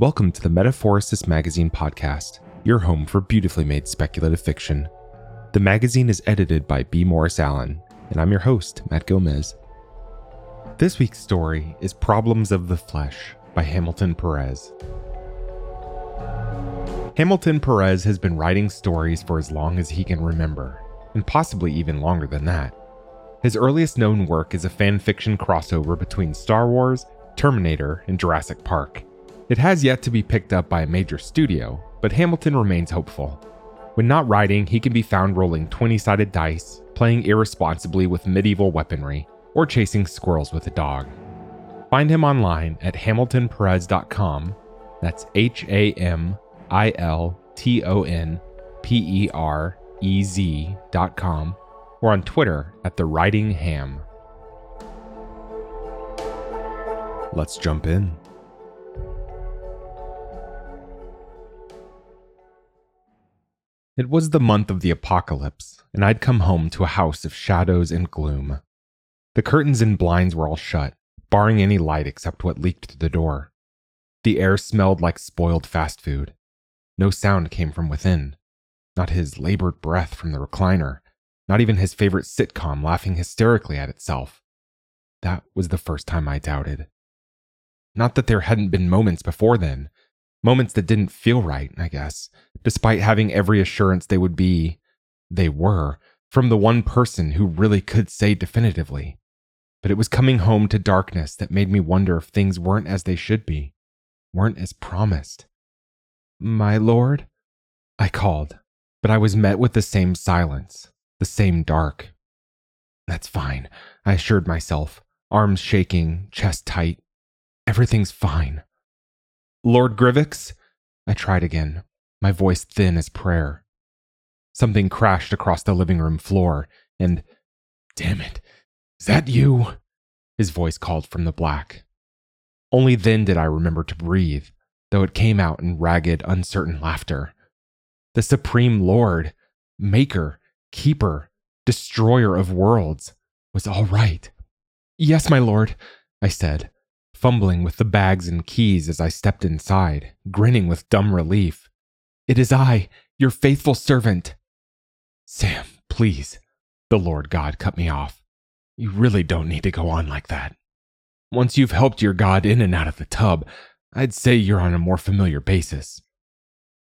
Welcome to the Metaphorosis Magazine podcast, your home for beautifully made speculative fiction. The magazine is edited by B. Morris Allen, and I'm your host, Matt Gomez. This week's story is Problems of the Flesh by Hamilton Perez. Hamilton Perez has been writing stories for as long as he can remember, and possibly even longer than that. His earliest known work is a fan fiction crossover between Star Wars, Terminator, and Jurassic Park. It has yet to be picked up by a major studio, but Hamilton remains hopeful. When not writing, he can be found rolling 20 sided dice, playing irresponsibly with medieval weaponry, or chasing squirrels with a dog. Find him online at hamiltonperez.com. That's H A M I L T O N P E R E Z.com, or on Twitter at The Writing Ham. Let's jump in. It was the month of the apocalypse, and I'd come home to a house of shadows and gloom. The curtains and blinds were all shut, barring any light except what leaked through the door. The air smelled like spoiled fast food. No sound came from within. Not his labored breath from the recliner, not even his favorite sitcom laughing hysterically at itself. That was the first time I doubted. Not that there hadn't been moments before then, Moments that didn't feel right, I guess, despite having every assurance they would be, they were, from the one person who really could say definitively. But it was coming home to darkness that made me wonder if things weren't as they should be, weren't as promised. My lord? I called, but I was met with the same silence, the same dark. That's fine, I assured myself, arms shaking, chest tight. Everything's fine. Lord Grivix? I tried again, my voice thin as prayer. Something crashed across the living room floor, and damn it, is that you? His voice called from the black. Only then did I remember to breathe, though it came out in ragged, uncertain laughter. The Supreme Lord, Maker, Keeper, Destroyer of worlds, was all right. Yes, my lord, I said, fumbling with the bags and keys as I stepped inside, grinning with dumb relief. It is I, your faithful servant. Sam, please. The Lord God cut me off. You really don't need to go on like that. Once you've helped your God in and out of the tub, I'd say you're on a more familiar basis.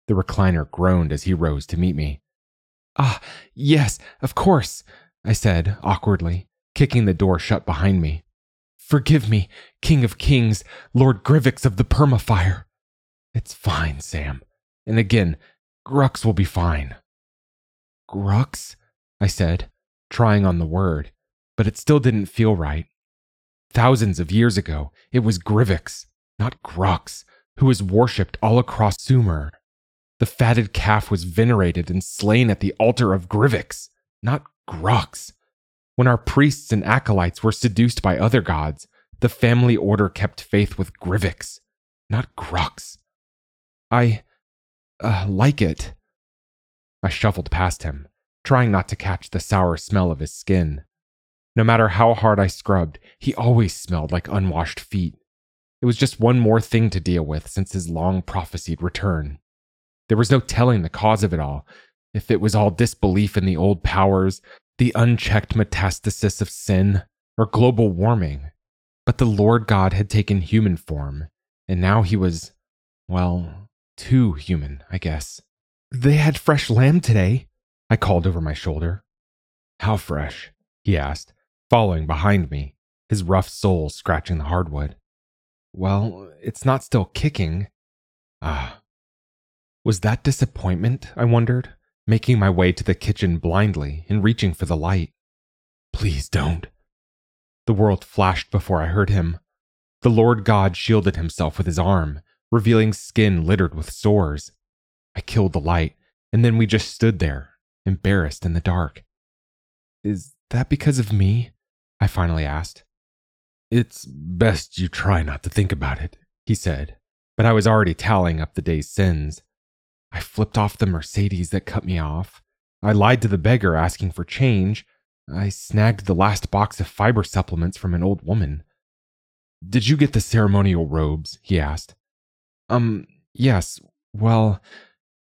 The recliner groaned as he rose to meet me. Ah, yes, of course, I said awkwardly, kicking the door shut behind me. Forgive me, King of Kings, Lord Grivix of the Permafire. It's fine, Sam. And again, Grux will be fine. Grux? I said, trying on the word, but it still didn't feel right. Thousands of years ago, it was Grivix, not Grux, who was worshipped all across Sumer. The fatted calf was venerated and slain at the altar of Grivix, not Grux. When our priests and acolytes were seduced by other gods, the family order kept faith with Grivix, not Grux. I uh, like it. I shuffled past him, trying not to catch the sour smell of his skin. No matter how hard I scrubbed, he always smelled like unwashed feet. It was just one more thing to deal with since his long prophesied return. There was no telling the cause of it all, if it was all disbelief in the old powers, the unchecked metastasis of sin, or global warming. But the Lord God had taken human form, and now he was, well, too human, I guess. They had fresh lamb today, I called over my shoulder. How fresh? he asked, following behind me, his rough sole scratching the hardwood. Well, it's not still kicking. Ah. Was that disappointment, I wondered? Making my way to the kitchen blindly and reaching for the light. Please don't. The world flashed before I heard him. The Lord God shielded himself with his arm, revealing skin littered with sores. I killed the light, and then we just stood there, embarrassed in the dark. Is that because of me? I finally asked. It's best you try not to think about it, he said, but I was already tallying up the day's sins. I flipped off the Mercedes that cut me off. I lied to the beggar asking for change. I snagged the last box of fiber supplements from an old woman. Did you get the ceremonial robes? he asked. Um, yes, well,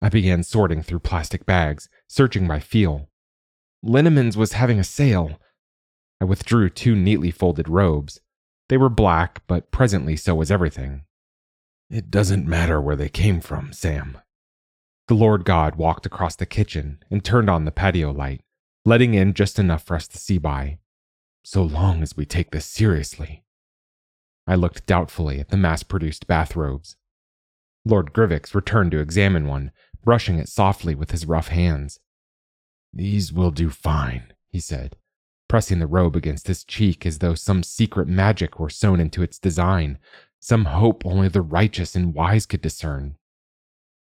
I began sorting through plastic bags, searching by feel. Linneman's was having a sale. I withdrew two neatly folded robes. They were black, but presently so was everything. It doesn't matter where they came from, Sam. The Lord God walked across the kitchen and turned on the patio light, letting in just enough for us to see by. So long as we take this seriously. I looked doubtfully at the mass produced bathrobes. Lord Grivix returned to examine one, brushing it softly with his rough hands. These will do fine, he said, pressing the robe against his cheek as though some secret magic were sewn into its design, some hope only the righteous and wise could discern.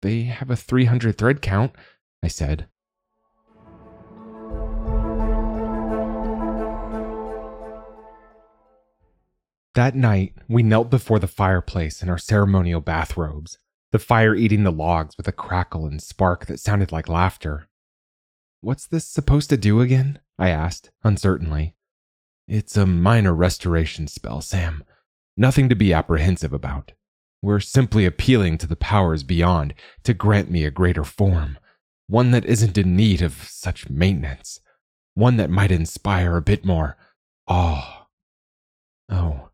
They have a 300 thread count, I said. That night, we knelt before the fireplace in our ceremonial bathrobes, the fire eating the logs with a crackle and spark that sounded like laughter. What's this supposed to do again? I asked, uncertainly. It's a minor restoration spell, Sam. Nothing to be apprehensive about. We're simply appealing to the powers beyond to grant me a greater form, one that isn't in need of such maintenance, one that might inspire a bit more awe. Oh.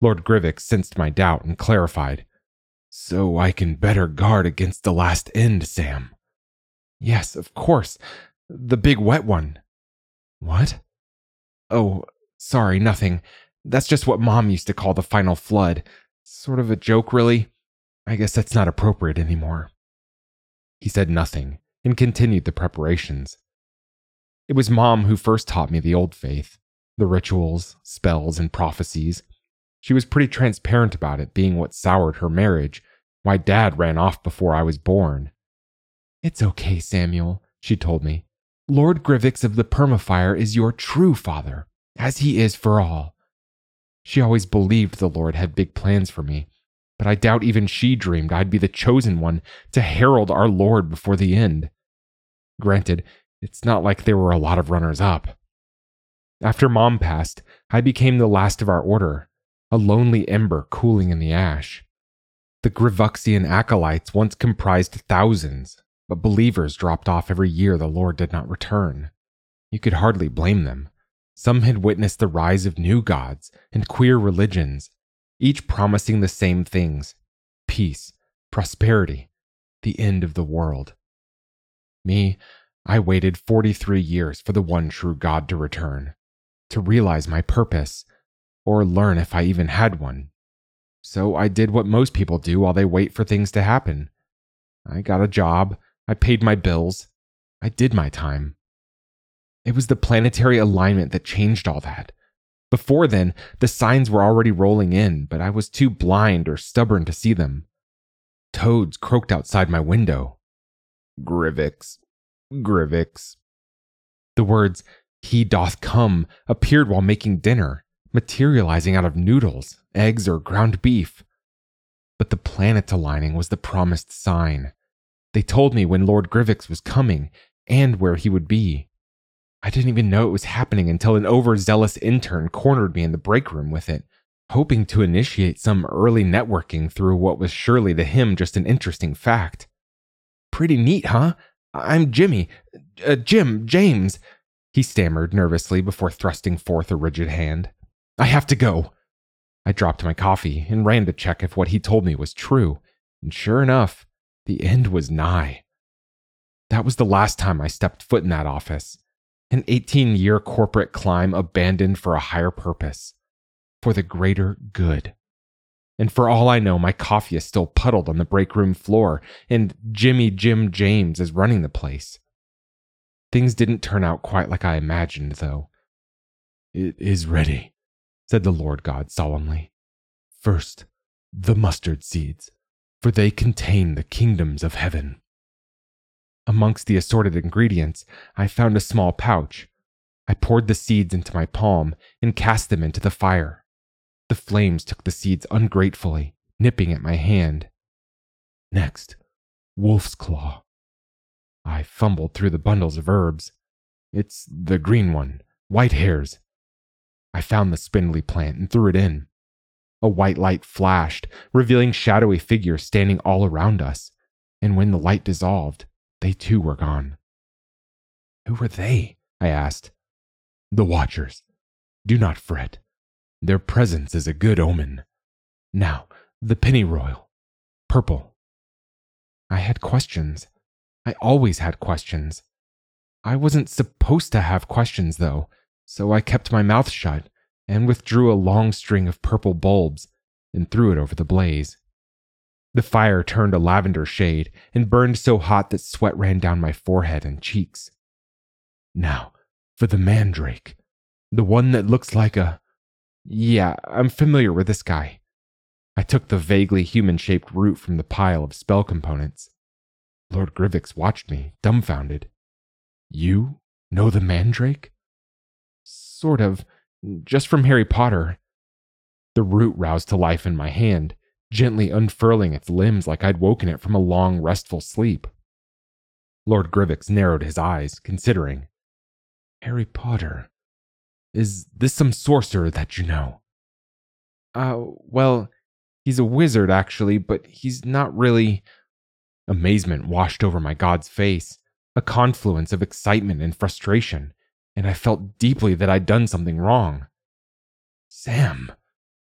Lord Grivix sensed my doubt and clarified. So I can better guard against the last end, Sam. Yes, of course. The big wet one. What? Oh, sorry, nothing. That's just what Mom used to call the final flood. Sort of a joke, really. I guess that's not appropriate anymore. He said nothing and continued the preparations. It was Mom who first taught me the old faith the rituals, spells, and prophecies. She was pretty transparent about it being what soured her marriage, why Dad ran off before I was born. It's okay, Samuel, she told me. Lord Grivix of the Permafire is your true father, as he is for all. She always believed the Lord had big plans for me, but I doubt even she dreamed I'd be the chosen one to herald our Lord before the end. Granted, it's not like there were a lot of runners up. After Mom passed, I became the last of our order, a lonely ember cooling in the ash. The Grivixian acolytes once comprised thousands, but believers dropped off every year the Lord did not return. You could hardly blame them. Some had witnessed the rise of new gods and queer religions, each promising the same things peace, prosperity, the end of the world. Me, I waited 43 years for the one true God to return, to realize my purpose, or learn if I even had one. So I did what most people do while they wait for things to happen. I got a job, I paid my bills, I did my time. It was the planetary alignment that changed all that. Before then, the signs were already rolling in, but I was too blind or stubborn to see them. Toads croaked outside my window. Grivix, Grivix. The words, he doth come, appeared while making dinner, materializing out of noodles, eggs, or ground beef. But the planet aligning was the promised sign. They told me when Lord Grivix was coming and where he would be. I didn't even know it was happening until an overzealous intern cornered me in the break room with it, hoping to initiate some early networking through what was surely to him just an interesting fact. Pretty neat, huh? I'm Jimmy. Uh, Jim, James. He stammered nervously before thrusting forth a rigid hand. I have to go. I dropped my coffee and ran to check if what he told me was true, and sure enough, the end was nigh. That was the last time I stepped foot in that office an 18 year corporate climb abandoned for a higher purpose, for the greater good. And for all I know, my coffee is still puddled on the break room floor, and Jimmy Jim James is running the place. Things didn't turn out quite like I imagined, though. It is ready, said the Lord God solemnly. First, the mustard seeds, for they contain the kingdoms of heaven. Amongst the assorted ingredients, I found a small pouch. I poured the seeds into my palm and cast them into the fire. The flames took the seeds ungratefully, nipping at my hand. Next, wolf's claw. I fumbled through the bundles of herbs. It's the green one, white hairs. I found the spindly plant and threw it in. A white light flashed, revealing shadowy figures standing all around us. And when the light dissolved, they too were gone. Who were they? I asked. The Watchers. Do not fret. Their presence is a good omen. Now, the pennyroyal. Purple. I had questions. I always had questions. I wasn't supposed to have questions, though, so I kept my mouth shut and withdrew a long string of purple bulbs and threw it over the blaze. The fire turned a lavender shade and burned so hot that sweat ran down my forehead and cheeks. Now, for the mandrake. The one that looks like a. Yeah, I'm familiar with this guy. I took the vaguely human shaped root from the pile of spell components. Lord Grivix watched me, dumbfounded. You know the mandrake? Sort of just from Harry Potter. The root roused to life in my hand, gently unfurling its limbs like I'd woken it from a long, restful sleep. Lord Grivix narrowed his eyes, considering. Harry Potter. Is this some sorcerer that you know? Uh, well, he's a wizard, actually, but he's not really. Amazement washed over my god's face, a confluence of excitement and frustration and I felt deeply that I'd done something wrong. Sam,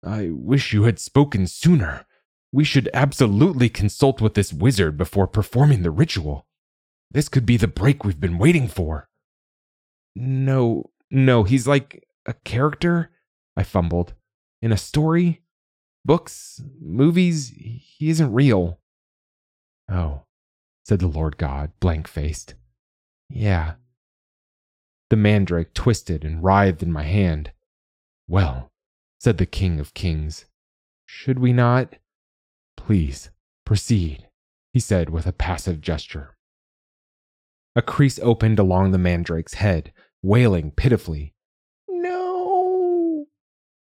I wish you had spoken sooner. We should absolutely consult with this wizard before performing the ritual. This could be the break we've been waiting for. No, no, he's like a character, I fumbled. In a story? Books? Movies? He isn't real. Oh, said the Lord God, blank faced. Yeah, the mandrake twisted and writhed in my hand. Well, said the King of Kings, should we not? Please, proceed, he said with a passive gesture. A crease opened along the mandrake's head, wailing pitifully. No!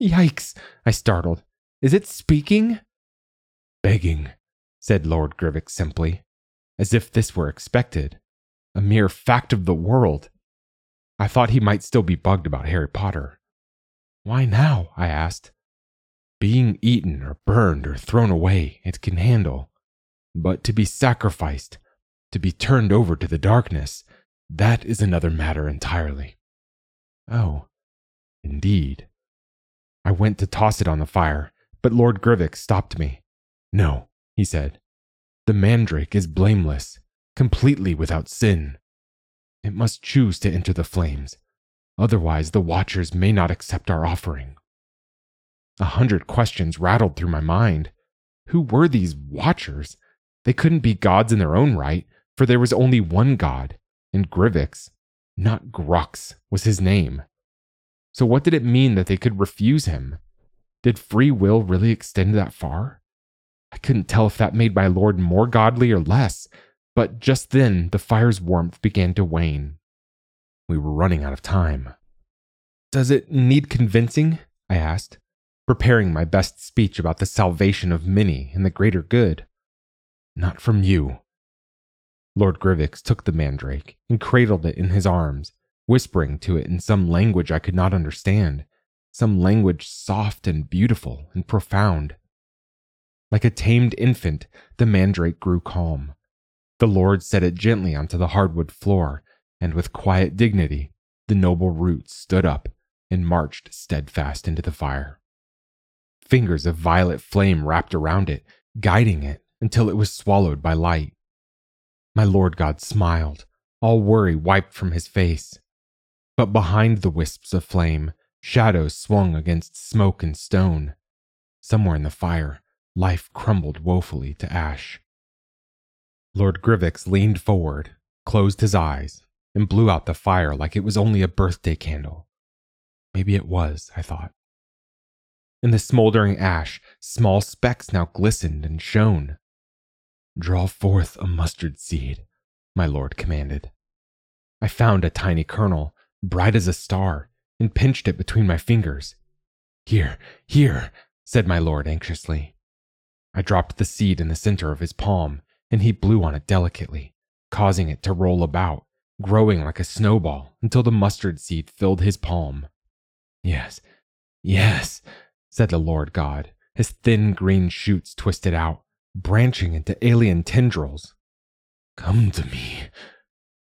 Yikes, I startled. Is it speaking? Begging, said Lord Grivix simply, as if this were expected, a mere fact of the world. I thought he might still be bugged about Harry Potter. Why now? I asked. Being eaten or burned or thrown away, it can handle. But to be sacrificed, to be turned over to the darkness, that is another matter entirely. Oh, indeed. I went to toss it on the fire, but Lord Grivix stopped me. No, he said. The mandrake is blameless, completely without sin. It must choose to enter the flames. Otherwise, the Watchers may not accept our offering. A hundred questions rattled through my mind. Who were these Watchers? They couldn't be gods in their own right, for there was only one god, and Grivix, not Grux, was his name. So, what did it mean that they could refuse him? Did free will really extend that far? I couldn't tell if that made my lord more godly or less, but just then, the fire's warmth began to wane. We were running out of time. Does it need convincing? I asked, preparing my best speech about the salvation of many and the greater good. Not from you. Lord Grivix took the mandrake and cradled it in his arms, whispering to it in some language I could not understand, some language soft and beautiful and profound. Like a tamed infant, the mandrake grew calm, the Lord set it gently onto the hardwood floor, and with quiet dignity, the noble roots stood up and marched steadfast into the fire. Fingers of violet flame wrapped around it, guiding it until it was swallowed by light. My Lord God smiled, all worry wiped from his face. But behind the wisps of flame, shadows swung against smoke and stone. Somewhere in the fire, life crumbled woefully to ash. Lord Grivix leaned forward, closed his eyes, and blew out the fire like it was only a birthday candle. Maybe it was, I thought. In the smoldering ash, small specks now glistened and shone. Draw forth a mustard seed, my lord commanded. I found a tiny kernel, bright as a star, and pinched it between my fingers. Here, here, said my lord anxiously. I dropped the seed in the center of his palm and he blew on it delicately, causing it to roll about, growing like a snowball until the mustard seed filled his palm. Yes, yes, said the Lord God, his thin green shoots twisted out, branching into alien tendrils. Come to me.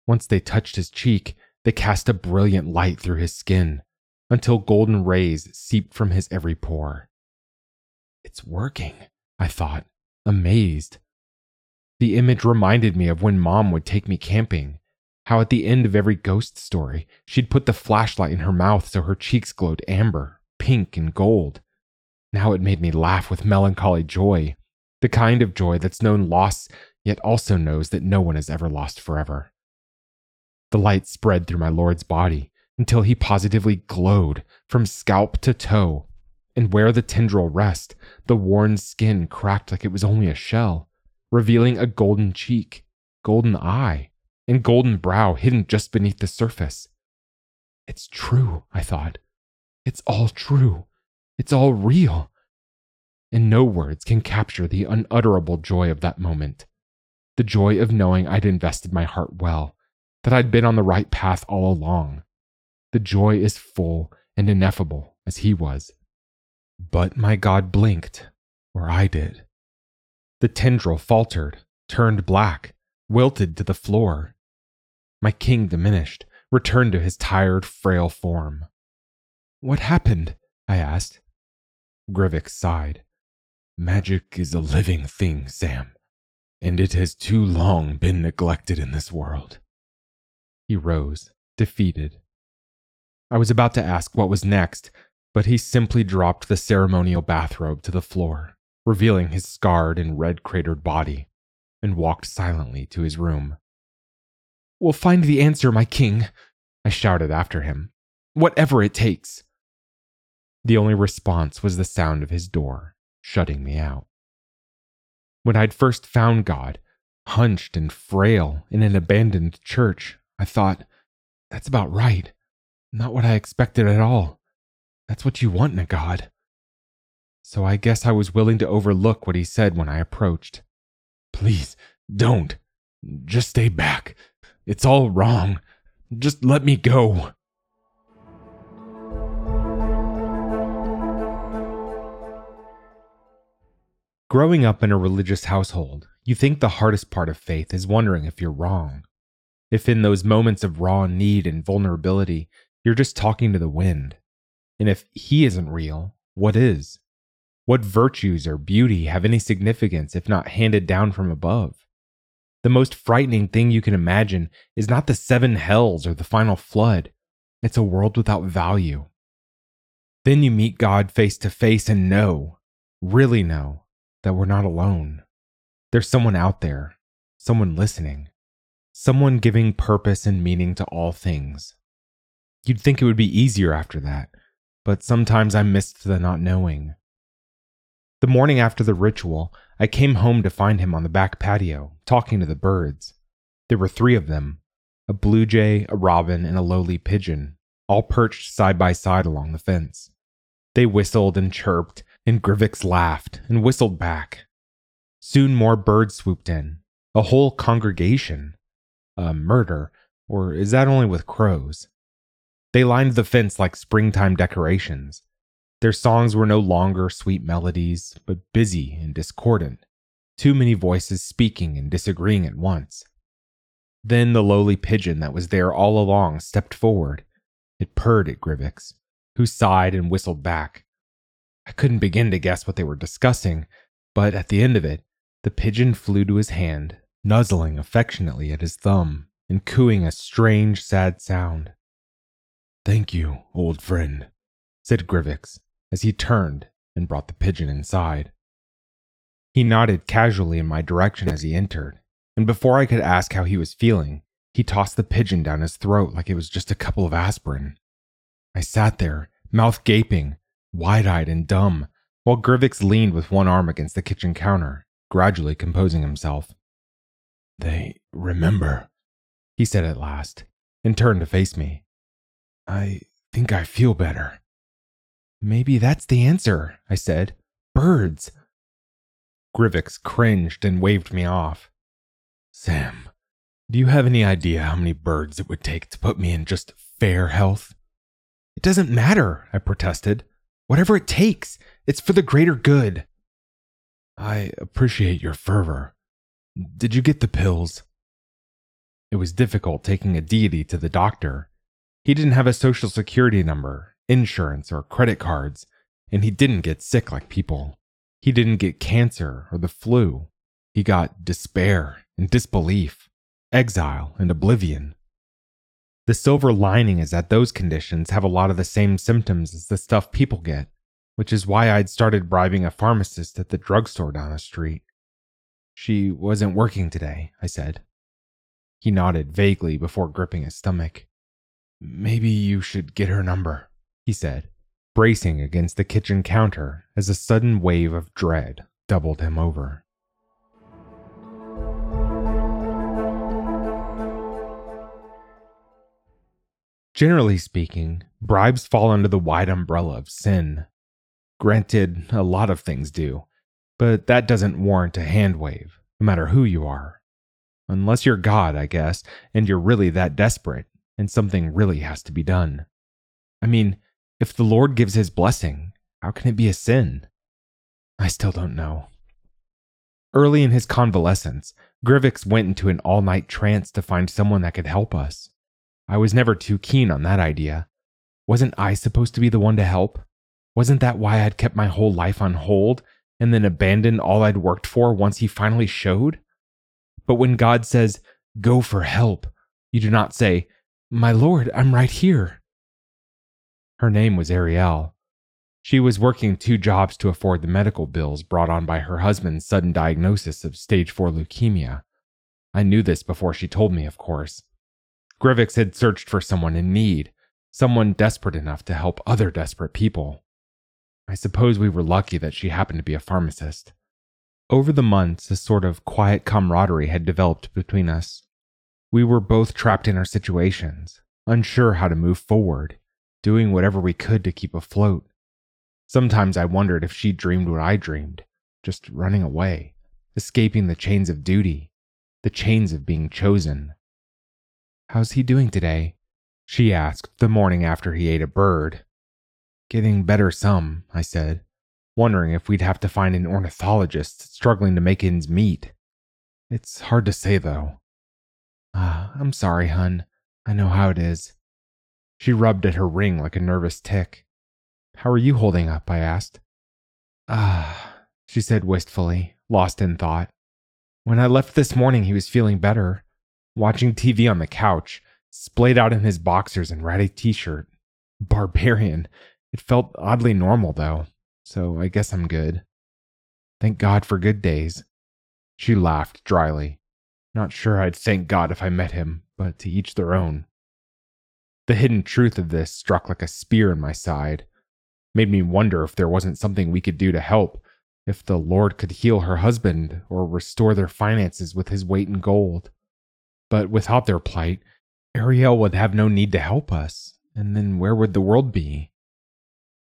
Once they touched his cheek, they cast a brilliant light through his skin until golden rays seeped from his every pore. It's working, I thought, amazed. The image reminded me of when mom would take me camping, how at the end of every ghost story, she'd put the flashlight in her mouth so her cheeks glowed amber, pink, and gold. Now it made me laugh with melancholy joy, the kind of joy that's known loss, yet also knows that no one is ever lost forever. The light spread through my Lord's body until he positively glowed from scalp to toe, and where the tendril rest, the worn skin cracked like it was only a shell, revealing a golden cheek, golden eye, and golden brow hidden just beneath the surface. It's true, I thought. It's all true. It's all real. And no words can capture the unutterable joy of that moment. The joy of knowing I'd invested my heart well that I'd been on the right path all along. The joy is full and ineffable as he was. But my God blinked, or I did. The tendril faltered, turned black, wilted to the floor. My king diminished, returned to his tired, frail form. What happened? I asked. Grivix sighed. Magic is a living thing, Sam, and it has too long been neglected in this world. He rose, defeated. I was about to ask what was next, but he simply dropped the ceremonial bathrobe to the floor, revealing his scarred and red cratered body, and walked silently to his room. We'll find the answer, my king, I shouted after him. Whatever it takes. The only response was the sound of his door, shutting me out. When I'd first found God, hunched and frail in an abandoned church, I thought, that's about right. Not what I expected at all. That's what you want in a god. So I guess I was willing to overlook what he said when I approached. Please, don't. Just stay back. It's all wrong. Just let me go. Growing up in a religious household, you think the hardest part of faith is wondering if you're wrong. If in those moments of raw need and vulnerability, you're just talking to the wind. And if he isn't real, what is? What virtues or beauty have any significance if not handed down from above? The most frightening thing you can imagine is not the seven hells or the final flood, it's a world without value. Then you meet God face to face and know, really know, that we're not alone. There's someone out there, someone listening someone giving purpose and meaning to all things. You'd think it would be easier after that, but sometimes I missed the not knowing. The morning after the ritual, I came home to find him on the back patio, talking to the birds. There were three of them a blue jay, a robin, and a lowly pigeon, all perched side by side along the fence. They whistled and chirped, and Grivix laughed and whistled back. Soon more birds swooped in, a whole congregation a murder, or is that only with crows? They lined the fence like springtime decorations. Their songs were no longer sweet melodies, but busy and discordant, too many voices speaking and disagreeing at once. Then the lowly pigeon that was there all along stepped forward. It purred at Grivix, who sighed and whistled back. I couldn't begin to guess what they were discussing, but at the end of it, the pigeon flew to his hand nuzzling affectionately at his thumb and cooing a strange, sad sound. Thank you, old friend, said Grivix as he turned and brought the pigeon inside. He nodded casually in my direction as he entered, and before I could ask how he was feeling, he tossed the pigeon down his throat like it was just a couple of aspirin. I sat there, mouth gaping, wide eyed and dumb, while Grivix leaned with one arm against the kitchen counter, gradually composing himself. They remember, he said at last, and turned to face me. I think I feel better. Maybe that's the answer, I said. Birds. Grivix cringed and waved me off. Sam, do you have any idea how many birds it would take to put me in just fair health? It doesn't matter, I protested. Whatever it takes, It's for the greater good. I appreciate your fervor. Did you get the pills? It was difficult taking a deity to the doctor. He didn't have a social security number, insurance, or credit cards, and he didn't get sick like people. He didn't get cancer or the flu. He got despair and disbelief, exile and oblivion. The silver lining is that those conditions have a lot of the same symptoms as the stuff people get, which is why I'd started bribing a pharmacist at the drugstore down the street. She wasn't working today, I said. He nodded vaguely before gripping his stomach. Maybe you should get her number, he said, bracing against the kitchen counter as a sudden wave of dread doubled him over. Generally speaking, bribes fall under the wide umbrella of sin. Granted, a lot of things do, but that doesn't warrant a hand wave, no matter who you are. Unless you're God, I guess, and you're really that desperate, and something really has to be done. I mean, if the Lord gives his blessing, how can it be a sin? I still don't know. Early in his convalescence, Grivix went into an all night trance to find someone that could help us. I was never too keen on that idea. Wasn't I supposed to be the one to help? Wasn't that why I'd kept my whole life on hold and then abandoned all I'd worked for once he finally showed? But when God says, go for help, you do not say, My Lord, I'm right here. Her name was Ariel. She was working two jobs to afford the medical bills brought on by her husband's sudden diagnosis of stage 4 leukemia. I knew this before she told me, of course. Grivix had searched for someone in need, someone desperate enough to help other desperate people. I suppose we were lucky that she happened to be a pharmacist. Over the months, a sort of quiet camaraderie had developed between us. We were both trapped in our situations, unsure how to move forward, doing whatever we could to keep afloat. Sometimes I wondered if she dreamed what I dreamed, just running away, escaping the chains of duty, the chains of being chosen. How's he doing today? She asked the morning after he ate a bird. Getting better some, I said, wondering if we'd have to find an ornithologist struggling to make ends meet. It's hard to say, though. Ah, I'm sorry, hun. I know how it is. She rubbed at her ring like a nervous tick. How are you holding up? I asked. Ah, she said wistfully, lost in thought. When I left this morning, he was feeling better watching TV on the couch, splayed out in his boxers and ratty t shirt. Barbarian. It felt oddly normal, though, so I guess I'm good. Thank God for good days. She laughed dryly. Not sure I'd thank God if I met him, but to each their own. The hidden truth of this struck like a spear in my side, made me wonder if there wasn't something we could do to help, if the Lord could heal her husband or restore their finances with his weight in gold. But without their plight, Ariel would have no need to help us, and then where would the world be?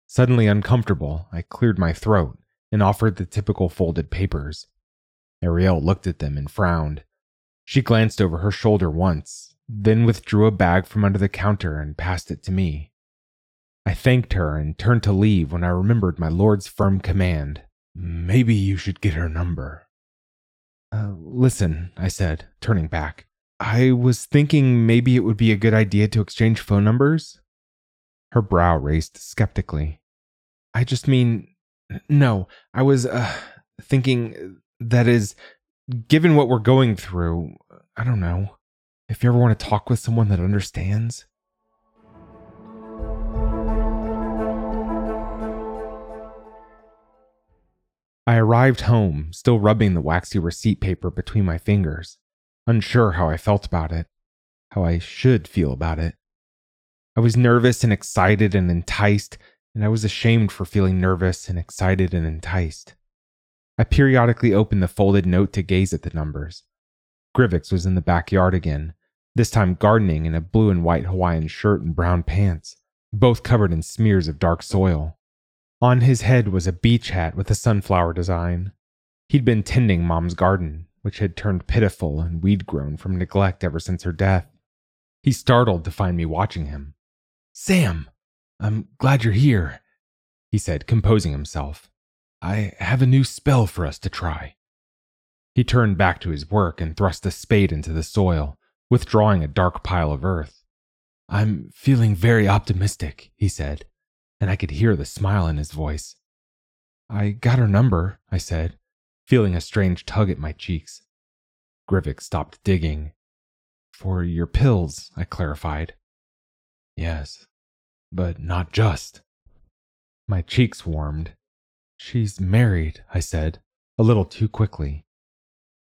Suddenly uncomfortable, I cleared my throat and offered the typical folded papers. Ariel looked at them and frowned. She glanced over her shoulder once, then withdrew a bag from under the counter and passed it to me. I thanked her and turned to leave when I remembered my lord's firm command. Maybe you should get her number. Uh, listen, I said, turning back. I was thinking maybe it would be a good idea to exchange phone numbers. Her brow raised skeptically. I just mean, no, I was uh, thinking, that is, given what we're going through, I don't know, if you ever want to talk with someone that understands. I arrived home, still rubbing the waxy receipt paper between my fingers unsure how I felt about it, how I should feel about it. I was nervous and excited and enticed, and I was ashamed for feeling nervous and excited and enticed. I periodically opened the folded note to gaze at the numbers. Grivix was in the backyard again, this time gardening in a blue and white Hawaiian shirt and brown pants, both covered in smears of dark soil. On his head was a beach hat with a sunflower design. He'd been tending Mom's garden, which had turned pitiful and weed grown from neglect ever since her death. He startled to find me watching him. Sam, I'm glad you're here. he said, composing himself. I have a new spell for us to try. He turned back to his work and thrust a spade into the soil, withdrawing a dark pile of earth. I'm feeling very optimistic, he said, and I could hear the smile in his voice. I got her number, I said, feeling a strange tug at my cheeks. Grivix stopped digging. For your pills, I clarified. Yes, but not just. My cheeks warmed. She's married, I said, a little too quickly.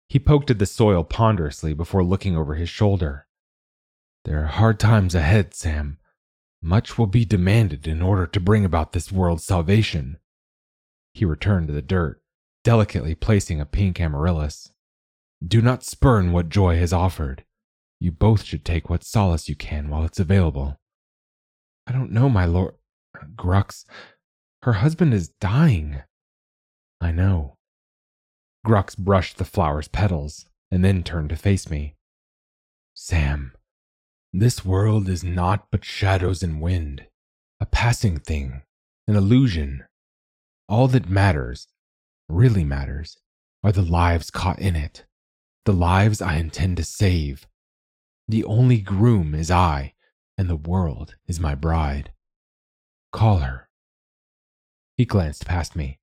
He poked at the soil ponderously before looking over his shoulder. There are hard times ahead, Sam. Much will be demanded in order to bring about this world's salvation. He returned to the dirt, delicately placing a pink amaryllis. Do not spurn what joy has offered. You both should take what solace you can while it's available. I don't know, my lord. Grux, her husband is dying. I know. Grux brushed the flower's petals and then turned to face me. Sam, this world is naught but shadows and wind, a passing thing, an illusion. All that matters, really matters, are the lives caught in it, the lives I intend to save. The only groom is I, and the world is my bride. Call her. He glanced past me.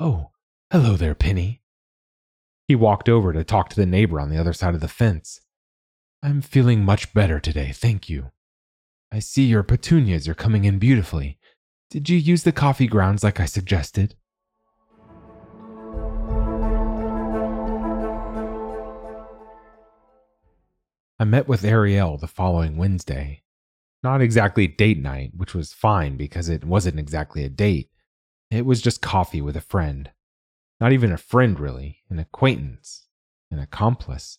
Oh, hello there, Penny. He walked over to talk to the neighbor on the other side of the fence. I'm feeling much better today, thank you. I see your petunias are coming in beautifully. Did you use the coffee grounds like I suggested? I met with Ariel the following Wednesday. Not exactly date night, which was fine because it wasn't exactly a date. It was just coffee with a friend. Not even a friend, really, an acquaintance, an accomplice.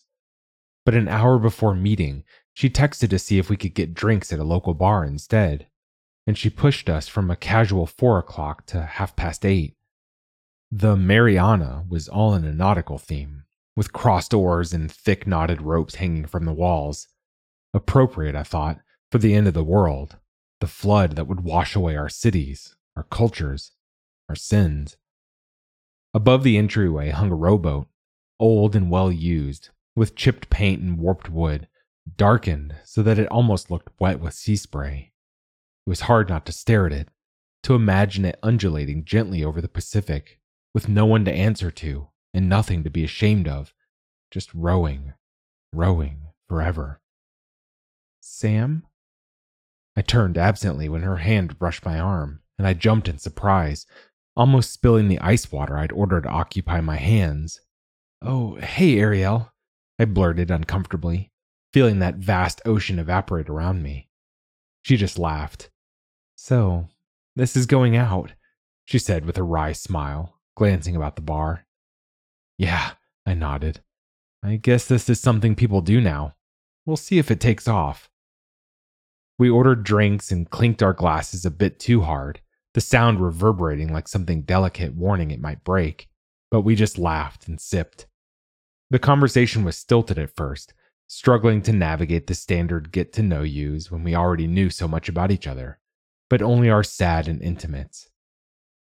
But an hour before meeting, she texted to see if we could get drinks at a local bar instead, and she pushed us from a casual four o'clock to half past eight. The Mariana was all in a nautical theme, with crossed oars and thick knotted ropes hanging from the walls. Appropriate, I thought, for the end of the world, the flood that would wash away our cities, our cultures, our sins. Above the entryway hung a rowboat, old and well used, with chipped paint and warped wood, darkened so that it almost looked wet with sea spray. It was hard not to stare at it, to imagine it undulating gently over the Pacific, with no one to answer to and nothing to be ashamed of, just rowing, rowing forever. Sam? I turned absently when her hand brushed my arm, and I jumped in surprise, almost spilling the ice water I'd ordered to occupy my hands. Oh, hey, Ariel, I blurted uncomfortably, feeling that vast ocean evaporate around me. She just laughed. So, this is going out, she said with a wry smile, glancing about the bar. Yeah, I nodded. I guess this is something people do now. We'll see if it takes off. We ordered drinks and clinked our glasses a bit too hard, the sound reverberating like something delicate warning it might break, but we just laughed and sipped. The conversation was stilted at first, struggling to navigate the standard get to know yous when we already knew so much about each other, but only our sad and intimates.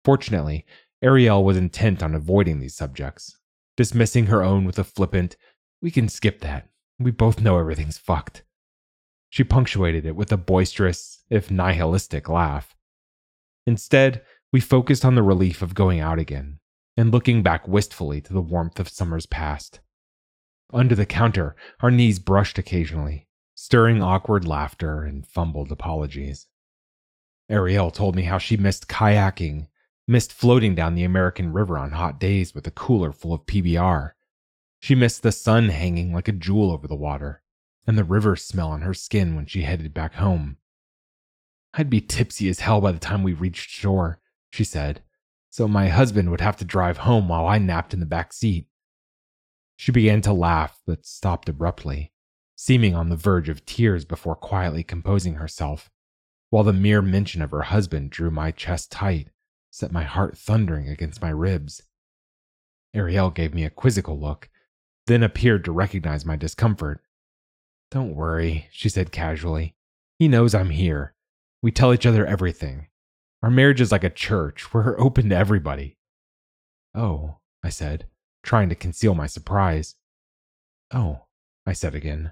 Fortunately, Ariel was intent on avoiding these subjects, dismissing her own with a flippant, We can skip that. We both know everything's fucked. She punctuated it with a boisterous, if nihilistic, laugh. Instead, we focused on the relief of going out again and looking back wistfully to the warmth of summers past. Under the counter, our knees brushed occasionally, stirring awkward laughter and fumbled apologies. Ariel told me how she missed kayaking, missed floating down the American River on hot days with a cooler full of PBR. She missed the sun hanging like a jewel over the water, and the river smell on her skin when she headed back home. I'd be tipsy as hell by the time we reached shore, she said, so my husband would have to drive home while I napped in the back seat. She began to laugh, but stopped abruptly, seeming on the verge of tears before quietly composing herself, while the mere mention of her husband drew my chest tight, set my heart thundering against my ribs. Ariel gave me a quizzical look, then appeared to recognize my discomfort. Don't worry, she said casually. He knows I'm here. We tell each other everything. Our marriage is like a church. We're open to everybody. Oh, I said, trying to conceal my surprise. Oh, I said again.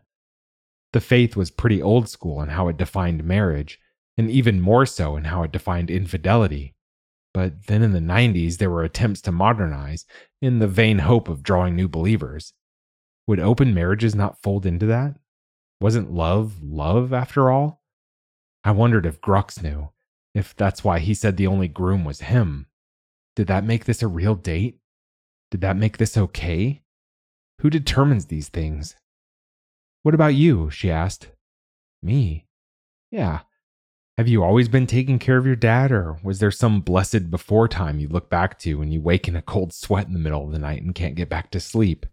The faith was pretty old school in how it defined marriage, and even more so in how it defined infidelity. But then in the 90s, there were attempts to modernize in the vain hope of drawing new believers. Would open marriages not fold into that? Wasn't love love after all? I wondered if Grux knew, if that's why he said the only groom was him. Did that make this a real date? Did that make this okay? Who determines these things? What about you? she asked. Me? Yeah. Have you always been taking care of your dad, or was there some blessed before time you look back to when you wake in a cold sweat in the middle of the night and can't get back to sleep?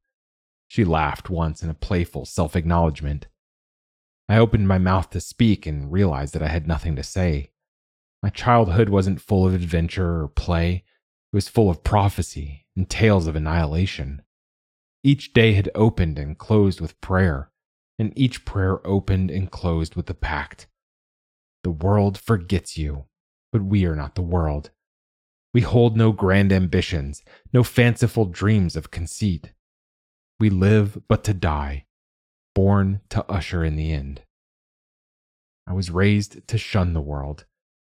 She laughed once in a playful self acknowledgement. I opened my mouth to speak and realized that I had nothing to say. My childhood wasn't full of adventure or play, it was full of prophecy and tales of annihilation. Each day had opened and closed with prayer, and each prayer opened and closed with the pact. The world forgets you, but we are not the world. We hold no grand ambitions, no fanciful dreams of conceit. We live but to die, born to usher in the end. I was raised to shun the world.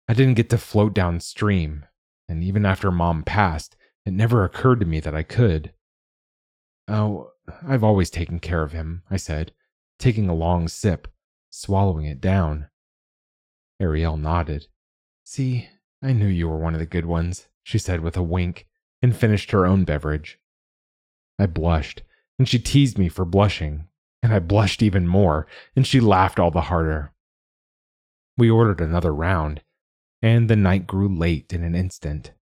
I didn't get to float downstream, and even after mom passed, it never occurred to me that I could. Oh, I've always taken care of him, I said, taking a long sip, swallowing it down. Ariel nodded. See, I knew you were one of the good ones, she said with a wink, and finished her own beverage. I blushed, and she teased me for blushing, and I blushed even more, and she laughed all the harder. We ordered another round, and the night grew late in an instant.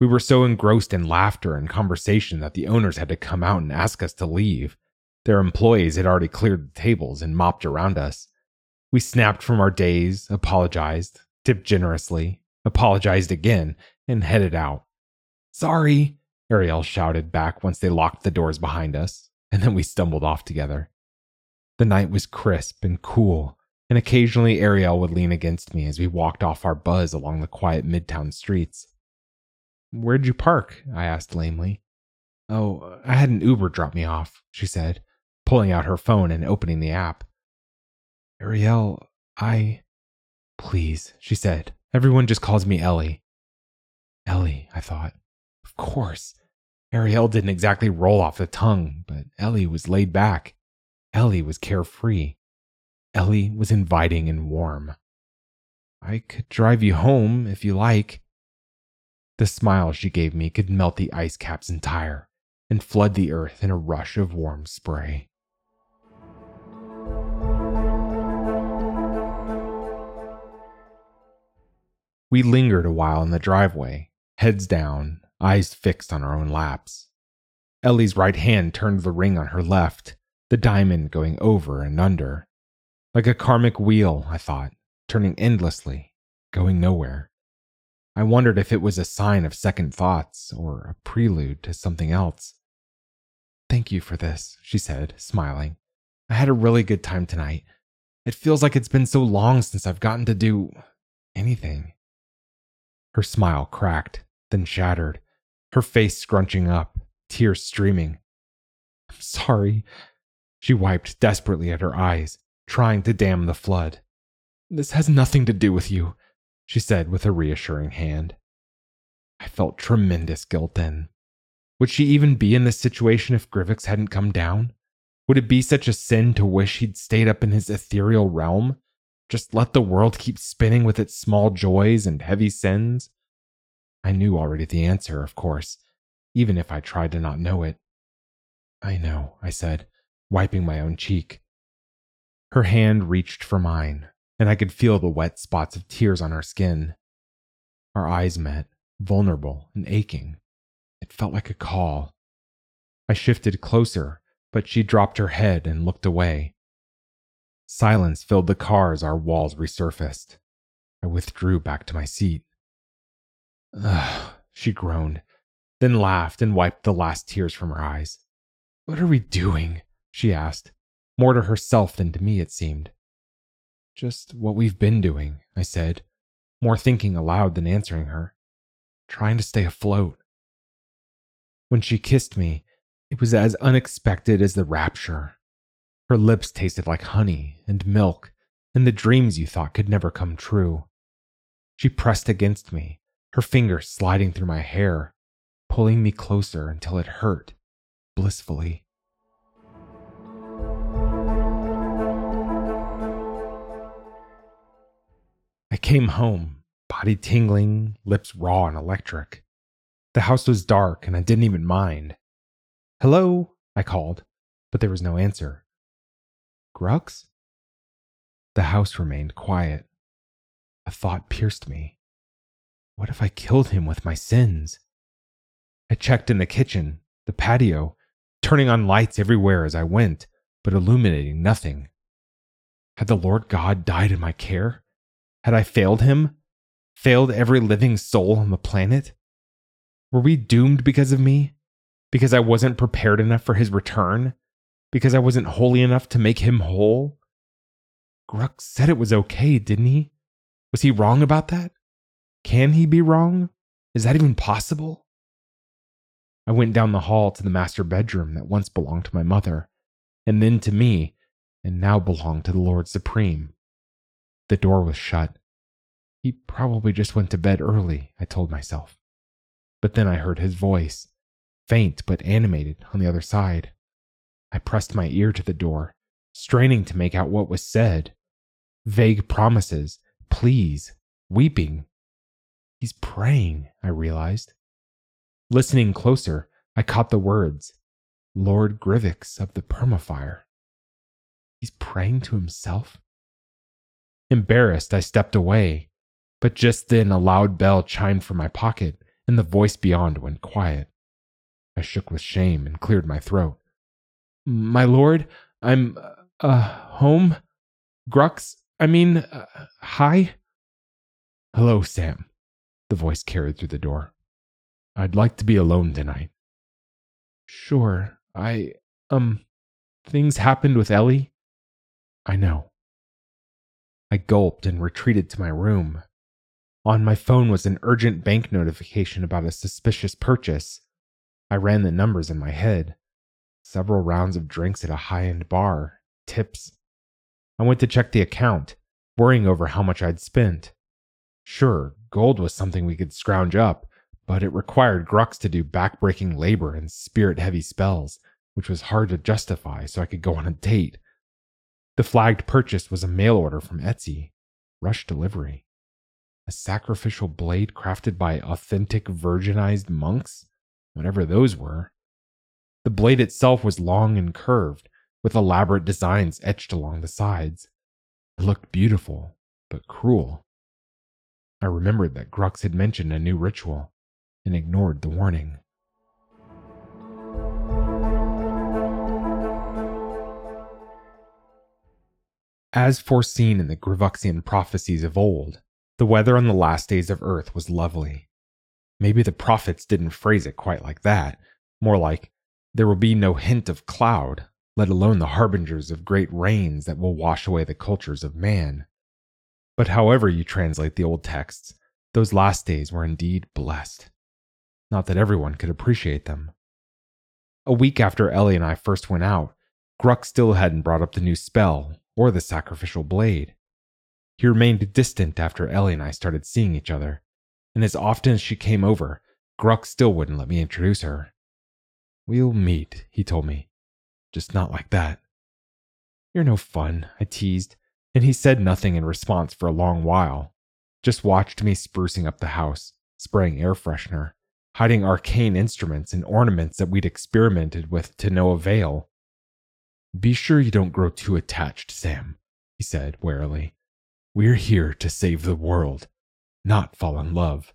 We were so engrossed in laughter and conversation that the owners had to come out and ask us to leave. Their employees had already cleared the tables and mopped around us. We snapped from our daze, apologized, tipped generously, apologized again, and headed out. Sorry, Ariel shouted back once they locked the doors behind us, and then we stumbled off together. The night was crisp and cool, and occasionally Ariel would lean against me as we walked off our buzz along the quiet midtown streets. Where'd you park? I asked lamely. Oh, I had an Uber drop me off, she said, pulling out her phone and opening the app. Ariel, I. Please, she said. Everyone just calls me Ellie. Ellie, I thought. Of course. Ariel didn't exactly roll off the tongue, but Ellie was laid back. Ellie was carefree. Ellie was inviting and warm. I could drive you home if you like. The smile she gave me could melt the ice caps entire and flood the earth in a rush of warm spray. We lingered a while in the driveway, heads down, eyes fixed on our own laps. Ellie's right hand turned the ring on her left, the diamond going over and under. Like a karmic wheel, I thought, turning endlessly, going nowhere. I wondered if it was a sign of second thoughts or a prelude to something else. Thank you for this, she said, smiling. I had a really good time tonight. It feels like it's been so long since I've gotten to do anything. Her smile cracked, then shattered, her face scrunching up, tears streaming. I'm sorry. She wiped desperately at her eyes, trying to dam the flood. This has nothing to do with you, she said with a reassuring hand. I felt tremendous guilt then. Would she even be in this situation if Grivix hadn't come down? Would it be such a sin to wish he'd stayed up in his ethereal realm? Just let the world keep spinning with its small joys and heavy sins? I knew already the answer, of course, even if I tried to not know it. I know, I said, wiping my own cheek. Her hand reached for mine, and I could feel the wet spots of tears on her skin. Our eyes met, vulnerable and aching. It felt like a call. I shifted closer, but she dropped her head and looked away. Silence filled the car as our walls resurfaced. I withdrew back to my seat. Ugh, she groaned, then laughed and wiped the last tears from her eyes. What are we doing? she asked, more to herself than to me, it seemed. Just what we've been doing, I said, more thinking aloud than answering her, trying to stay afloat. When she kissed me, it was as unexpected as the rapture. Her lips tasted like honey and milk and the dreams you thought could never come true. She pressed against me, her fingers sliding through my hair, pulling me closer until it hurt, blissfully. I came home, body tingling, lips raw and electric. The house was dark and I didn't even mind. Hello, I called, but there was no answer. Grux? The house remained quiet. A thought pierced me. What if I killed him with my sins? I checked in the kitchen, the patio, turning on lights everywhere as I went, but illuminating nothing. Had the Lord God died in my care? Had I failed him? Failed every living soul on the planet? Were we doomed because of me? Because I wasn't prepared enough for his return? Because I wasn't holy enough to make him whole? Grux said it was okay, didn't he? Was he wrong about that? Can he be wrong? Is that even possible? I went down the hall to the master bedroom that once belonged to my mother, and then to me, and now belonged to the Lord Supreme. The door was shut. He probably just went to bed early, I told myself. But then I heard his voice, faint but animated, on the other side. I pressed my ear to the door, straining to make out what was said. Vague promises, pleas, weeping. He's praying, I realized. Listening closer, I caught the words Lord Grivix of the Permafire. He's praying to himself? Embarrassed, I stepped away, but just then a loud bell chimed from my pocket and the voice beyond went quiet. I shook with shame and cleared my throat. My lord, I'm, uh, home? Grux, I mean, uh, hi? Hello, Sam. The voice carried through the door. I'd like to be alone tonight. Sure. I, um, things happened with Ellie? I know. I gulped and retreated to my room. On my phone was an urgent bank notification about a suspicious purchase. I ran the numbers in my head. Several rounds of drinks at a high end bar, tips, I went to check the account, worrying over how much I'd spent. Sure, gold was something we could scrounge up, but it required Grux to do backbreaking labor and spirit heavy spells, which was hard to justify so I could go on a date. The flagged purchase was a mail order from Etsy, rush delivery. A sacrificial blade crafted by authentic virginized monks, whatever those were. The blade itself was long and curved, with elaborate designs etched along the sides. It looked beautiful, but cruel. I remembered that Grux had mentioned a new ritual and ignored the warning. As foreseen in the Grivixian prophecies of old, the weather on the last days of Earth was lovely. Maybe the prophets didn't phrase it quite like that, more like, there will be no hint of cloud, let alone the harbingers of great rains that will wash away the cultures of man. But however you translate the old texts, those last days were indeed blessed. Not that everyone could appreciate them. A week after Ellie and I first went out, Grux still hadn't brought up the new spell or the sacrificial blade. He remained distant after Ellie and I started seeing each other, and as often as she came over, Grux still wouldn't let me introduce her. We'll meet, he told me, just not like that. You're no fun, I teased, and he said nothing in response for a long while. Just watched me sprucing up the house, spraying air freshener, hiding arcane instruments and ornaments that we'd experimented with to no avail. Be sure you don't grow too attached, Sam, he said warily. We're here to save the world, not fall in love.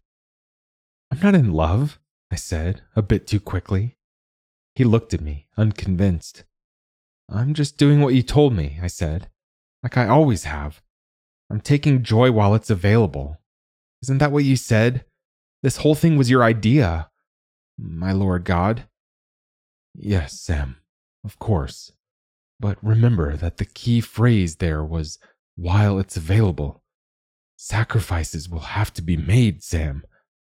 I'm not in love, I said, a bit too quickly. He looked at me, unconvinced. I'm just doing what you told me, I said, like I always have. I'm taking joy while it's available. Isn't that what you said? This whole thing was your idea, my Lord God. Yes, Sam, of course. But remember that the key phrase there was while it's available. Sacrifices will have to be made, Sam.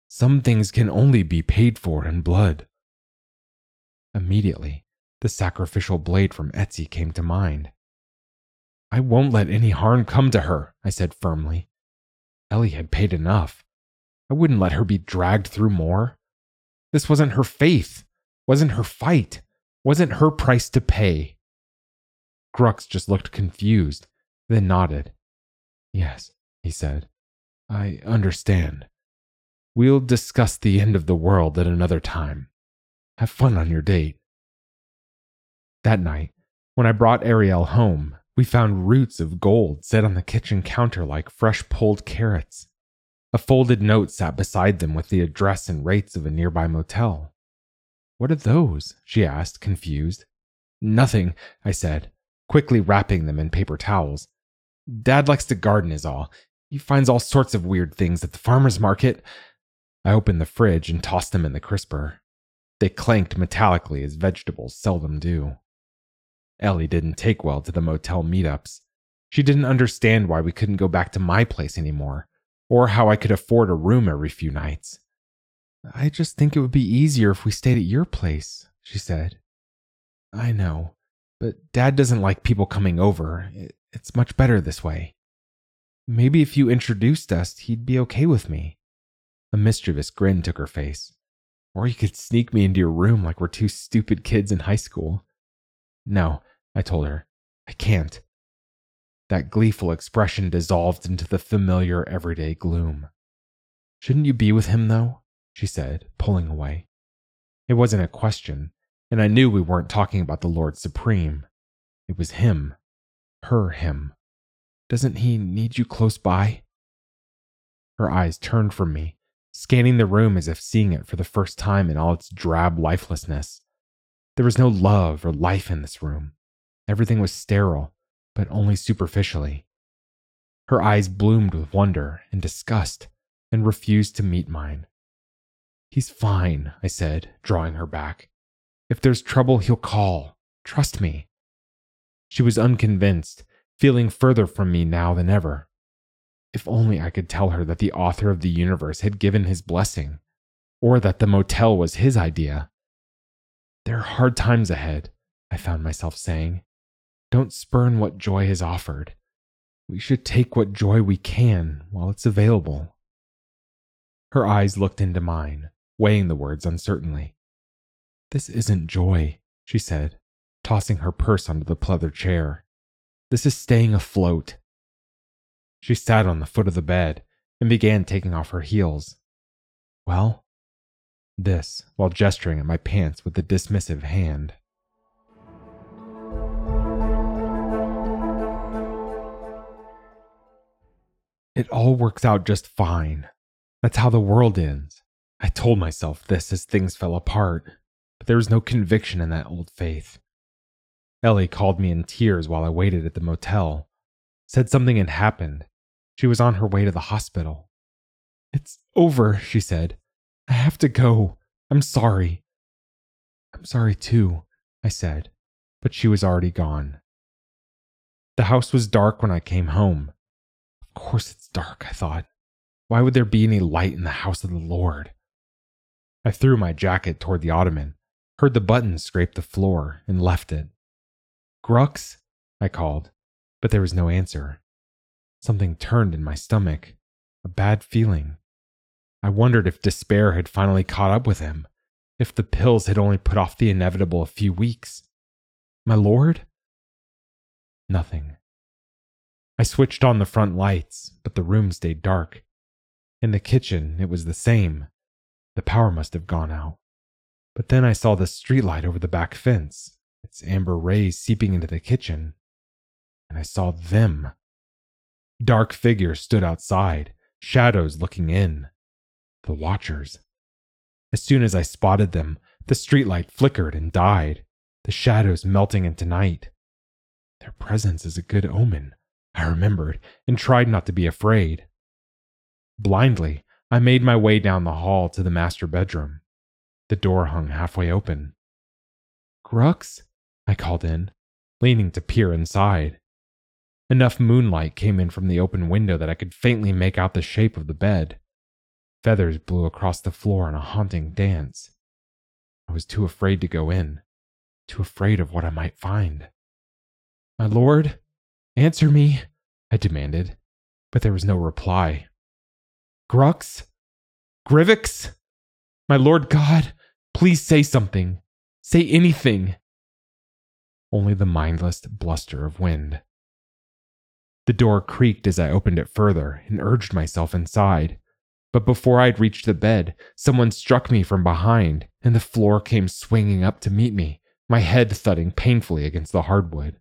Some things can only be paid for in blood. Immediately, the sacrificial blade from Etsy came to mind. I won't let any harm come to her, I said firmly. Ellie had paid enough. I wouldn't let her be dragged through more. This wasn't her faith, wasn't her fight, wasn't her price to pay. Grux just looked confused, then nodded. Yes, he said. I understand. We'll discuss the end of the world at another time. Have fun on your date. That night, when I brought Ariel home, we found roots of gold set on the kitchen counter like fresh pulled carrots. A folded note sat beside them with the address and rates of a nearby motel. What are those? she asked, confused. Nothing, I said, quickly wrapping them in paper towels. Dad likes to garden, is all. He finds all sorts of weird things at the farmer's market. I opened the fridge and tossed them in the crisper. They clanked metallically as vegetables seldom do. Ellie didn't take well to the motel meetups. She didn't understand why we couldn't go back to my place anymore, or how I could afford a room every few nights. I just think it would be easier if we stayed at your place, she said. I know, but Dad doesn't like people coming over. It's much better this way. Maybe if you introduced us, he'd be okay with me. A mischievous grin took her face. Or you could sneak me into your room like we're two stupid kids in high school. No, I told her. I can't. That gleeful expression dissolved into the familiar everyday gloom. Shouldn't you be with him, though? she said, pulling away. It wasn't a question, and I knew we weren't talking about the Lord Supreme. It was him. Her him. Doesn't he need you close by? Her eyes turned from me, scanning the room as if seeing it for the first time in all its drab lifelessness. There was no love or life in this room. Everything was sterile, but only superficially. Her eyes bloomed with wonder and disgust and refused to meet mine. He's fine, I said, drawing her back. If there's trouble, he'll call. Trust me. She was unconvinced, feeling further from me now than ever. If only I could tell her that the author of the universe had given his blessing, or that the motel was his idea. There are hard times ahead, I found myself saying. Don't spurn what joy is offered. We should take what joy we can while it's available. Her eyes looked into mine, weighing the words uncertainly. This isn't joy, she said, tossing her purse onto the pleather chair. This is staying afloat. She sat on the foot of the bed and began taking off her heels. Well, this while gesturing at my pants with a dismissive hand. It all works out just fine. That's how the world ends. I told myself this as things fell apart, but there was no conviction in that old faith. Ellie called me in tears while I waited at the motel, said something had happened. She was on her way to the hospital. It's over, she said. I have to go. I'm sorry. I'm sorry too, I said, but she was already gone. The house was dark when I came home. Of course it's dark, I thought. Why would there be any light in the house of the Lord? I threw my jacket toward the ottoman, heard the buttons scrape the floor, and left it. Grux? I called, but there was no answer. Something turned in my stomach, a bad feeling. I wondered if despair had finally caught up with him, if the pills had only put off the inevitable a few weeks. My lord? Nothing. I switched on the front lights, but the room stayed dark. In the kitchen, it was the same. The power must have gone out. But then I saw the streetlight over the back fence, its amber rays seeping into the kitchen, and I saw them. Dark figures stood outside, shadows looking in the Watchers. As soon as I spotted them, the streetlight flickered and died, the shadows melting into night. Their presence is a good omen, I remembered, and tried not to be afraid. Blindly, I made my way down the hall to the master bedroom. The door hung halfway open. Grux? I called in, leaning to peer inside. Enough moonlight came in from the open window that I could faintly make out the shape of the bed. Feathers blew across the floor in a haunting dance. I was too afraid to go in, too afraid of what I might find. My lord, answer me, I demanded, but there was no reply. Grux? Grivix? My lord God, please say something. Say anything. Only the mindless bluster of wind. The door creaked as I opened it further and urged myself inside. But before I'd reached the bed, someone struck me from behind, and the floor came swinging up to meet me, my head thudding painfully against the hardwood.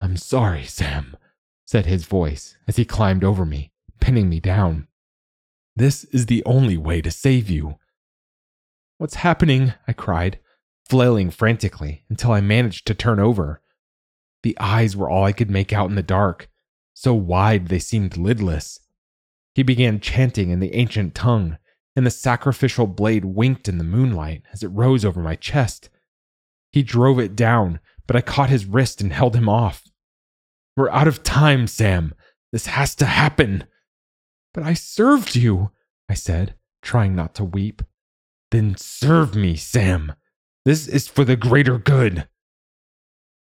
I'm sorry, Sam, said his voice as he climbed over me, pinning me down. This is the only way to save you. What's happening? I cried, flailing frantically until I managed to turn over. The eyes were all I could make out in the dark, so wide they seemed lidless. He began chanting in the ancient tongue, and the sacrificial blade winked in the moonlight as it rose over my chest. He drove it down, but I caught his wrist and held him off. We're out of time, Sam. This has to happen. But I served you, I said, trying not to weep. Then serve me, Sam. This is for the greater good.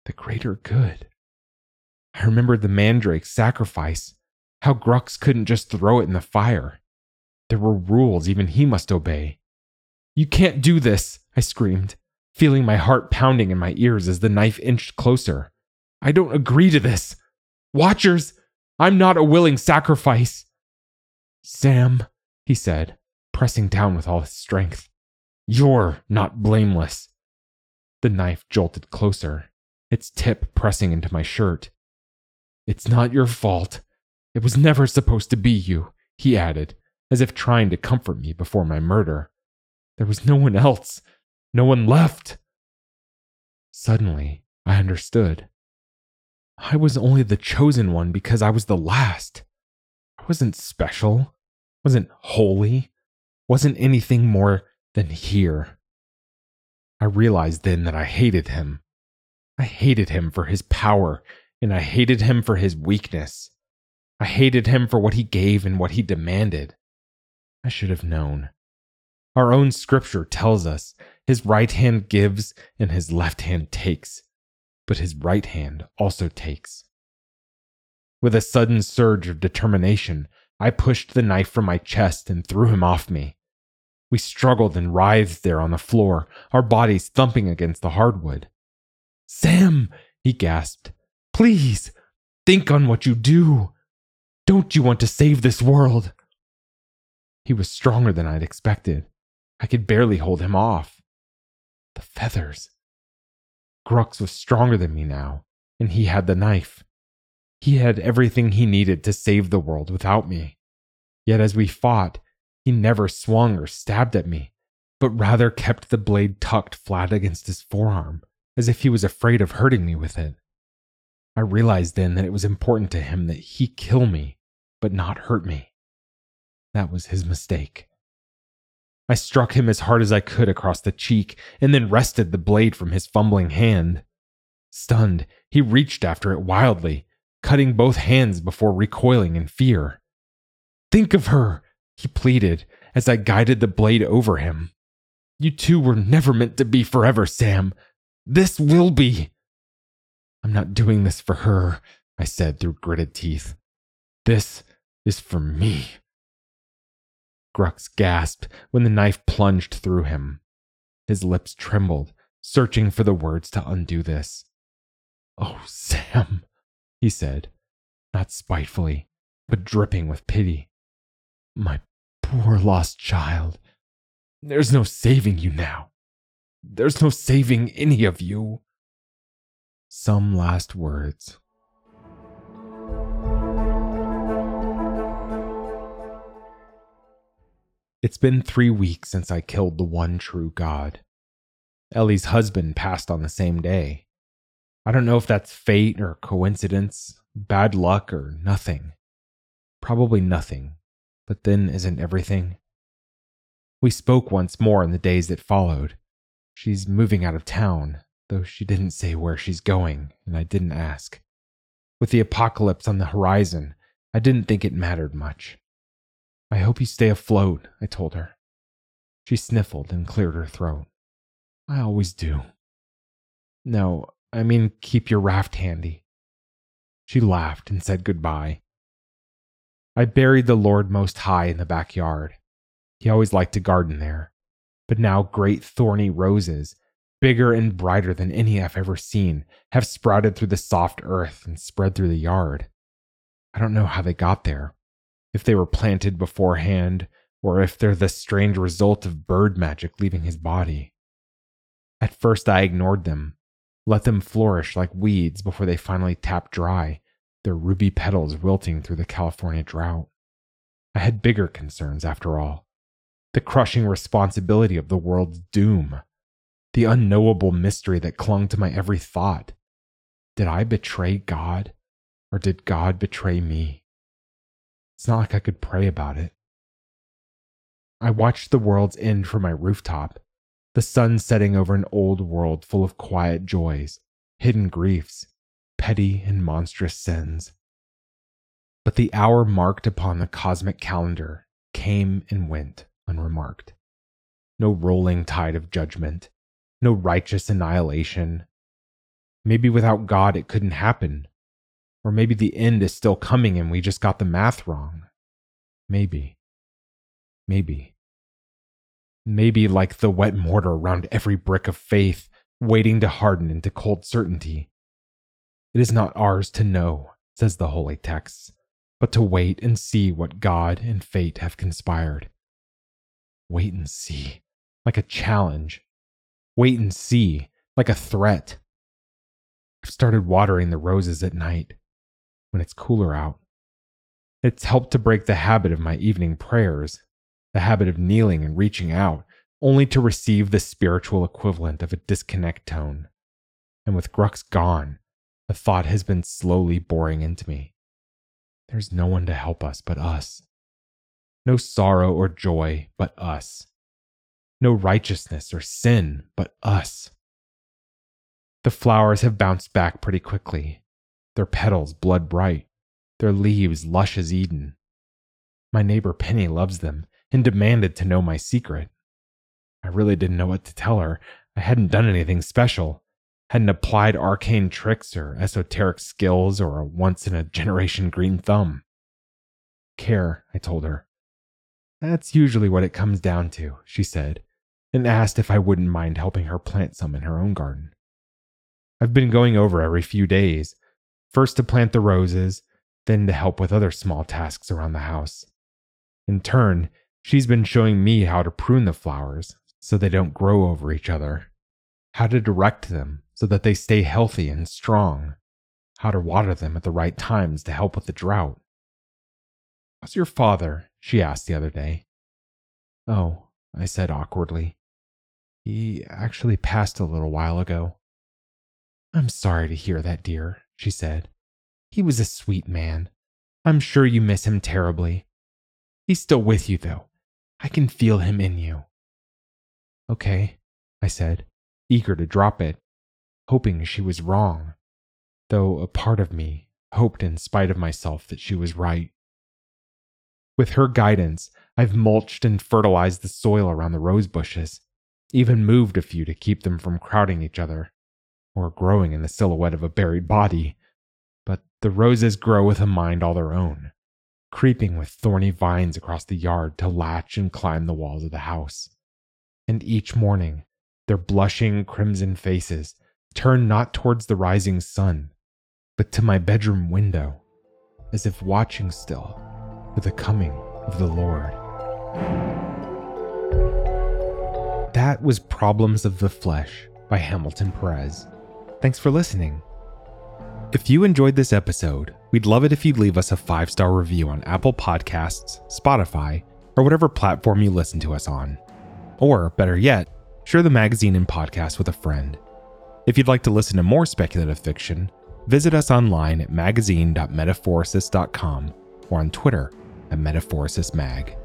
The greater good. I remembered the mandrake sacrifice, how Grux couldn't just throw it in the fire. There were rules even he must obey. You can't do this, I screamed, feeling my heart pounding in my ears as the knife inched closer. I don't agree to this. Watchers, I'm not a willing sacrifice. Sam, he said, pressing down with all his strength, you're not blameless. The knife jolted closer, its tip pressing into my shirt. It's not your fault. It was never supposed to be you, he added, as if trying to comfort me before my murder. There was no one else, no one left. Suddenly, I understood. I was only the chosen one because I was the last. I wasn't special, wasn't holy, wasn't anything more than here. I realized then that I hated him. I hated him for his power and I hated him for his weakness. I hated him for what he gave and what he demanded. I should have known. Our own scripture tells us his right hand gives and his left hand takes, but his right hand also takes. With a sudden surge of determination, I pushed the knife from my chest and threw him off me. We struggled and writhed there on the floor, our bodies thumping against the hardwood. Sam, he gasped, Please, think on what you do. Don't you want to save this world? He was stronger than I'd expected. I could barely hold him off. The feathers. Grux was stronger than me now, and he had the knife. He had everything he needed to save the world without me. Yet as we fought, he never swung or stabbed at me, but rather kept the blade tucked flat against his forearm, as if he was afraid of hurting me with it. I realized then that it was important to him that he kill me, but not hurt me. That was his mistake. I struck him as hard as I could across the cheek and then wrested the blade from his fumbling hand. Stunned, he reached after it wildly, cutting both hands before recoiling in fear. Think of her, he pleaded as I guided the blade over him. You two were never meant to be forever, Sam. This will be. I'm not doing this for her, I said through gritted teeth. This is for me. Grux gasped when the knife plunged through him. His lips trembled, searching for the words to undo this. Oh, Sam, he said, not spitefully, but dripping with pity. My poor lost child. There's no saving you now. There's no saving any of you. Some last words. It's been three weeks since I killed the one true God. Ellie's husband passed on the same day. I don't know if that's fate or coincidence, bad luck or nothing. Probably nothing, but then isn't everything? We spoke once more in the days that followed. She's moving out of town, though she didn't say where she's going, and I didn't ask. With the apocalypse on the horizon, I didn't think it mattered much. I hope you stay afloat, I told her. She sniffled and cleared her throat. I always do. No, I mean, keep your raft handy. She laughed and said goodbye. I buried the Lord Most High in the backyard. He always liked to garden there. But now great thorny roses, bigger and brighter than any I've ever seen, have sprouted through the soft earth and spread through the yard. I don't know how they got there, if they were planted beforehand, or if they're the strange result of bird magic leaving his body. At first, I ignored them, let them flourish like weeds before they finally tapped dry, their ruby petals wilting through the California drought. I had bigger concerns, after all the crushing responsibility of the world's doom, the unknowable mystery that clung to my every thought. Did I betray God, or did God betray me? It's not like I could pray about it. I watched the world's end from my rooftop, the sun setting over an old world full of quiet joys, hidden griefs, petty and monstrous sins. But the hour marked upon the cosmic calendar came and went unremarked. No rolling tide of judgment, no righteous annihilation. Maybe without God it couldn't happen. Or maybe the end is still coming and we just got the math wrong. Maybe. Maybe. Maybe like the wet mortar around every brick of faith, waiting to harden into cold certainty. It is not ours to know, says the holy text, but to wait and see what God and fate have conspired. Wait and see, like a challenge. Wait and see, like a threat. I've started watering the roses at night, when it's cooler out. It's helped to break the habit of my evening prayers, the habit of kneeling and reaching out, only to receive the spiritual equivalent of a disconnect tone. And with Grux gone, the thought has been slowly boring into me. There's no one to help us but us. No sorrow or joy but us. No righteousness or sin but us. The flowers have bounced back pretty quickly, their petals blood bright, their leaves lush as Eden. My neighbor Penny loves them and demanded to know my secret. I really didn't know what to tell her. I hadn't done anything special, hadn't applied arcane tricks or esoteric skills or a once in a generation green thumb. Care, I told her. That's usually what it comes down to, she said, and asked if I wouldn't mind helping her plant some in her own garden. I've been going over every few days, first to plant the roses, then to help with other small tasks around the house. In turn, she's been showing me how to prune the flowers so they don't grow over each other, how to direct them so that they stay healthy and strong, how to water them at the right times to help with the drought. How's your father? she asked the other day. Oh, I said awkwardly. He actually passed a little while ago. I'm sorry to hear that, dear, she said. He was a sweet man. I'm sure you miss him terribly. He's still with you, though. I can feel him in you. Okay, I said, eager to drop it, hoping she was wrong, though a part of me hoped in spite of myself that she was right. With her guidance, I've mulched and fertilized the soil around the rose bushes, even moved a few to keep them from crowding each other, or growing in the silhouette of a buried body. But the roses grow with a mind all their own, creeping with thorny vines across the yard to latch and climb the walls of the house. And each morning, their blushing crimson faces turn not towards the rising sun, but to my bedroom window, as if watching still for the coming of the Lord. That was Problems of the Flesh by Hamilton Perez. Thanks for listening. If you enjoyed this episode, we'd love it if you'd leave us a five star review on Apple Podcasts, Spotify, or whatever platform you listen to us on. Or, better yet, share the magazine and podcast with a friend. If you'd like to listen to more speculative fiction, visit us online at magazine.metaphorosis.com or on Twitter at Metaphorosis Mag.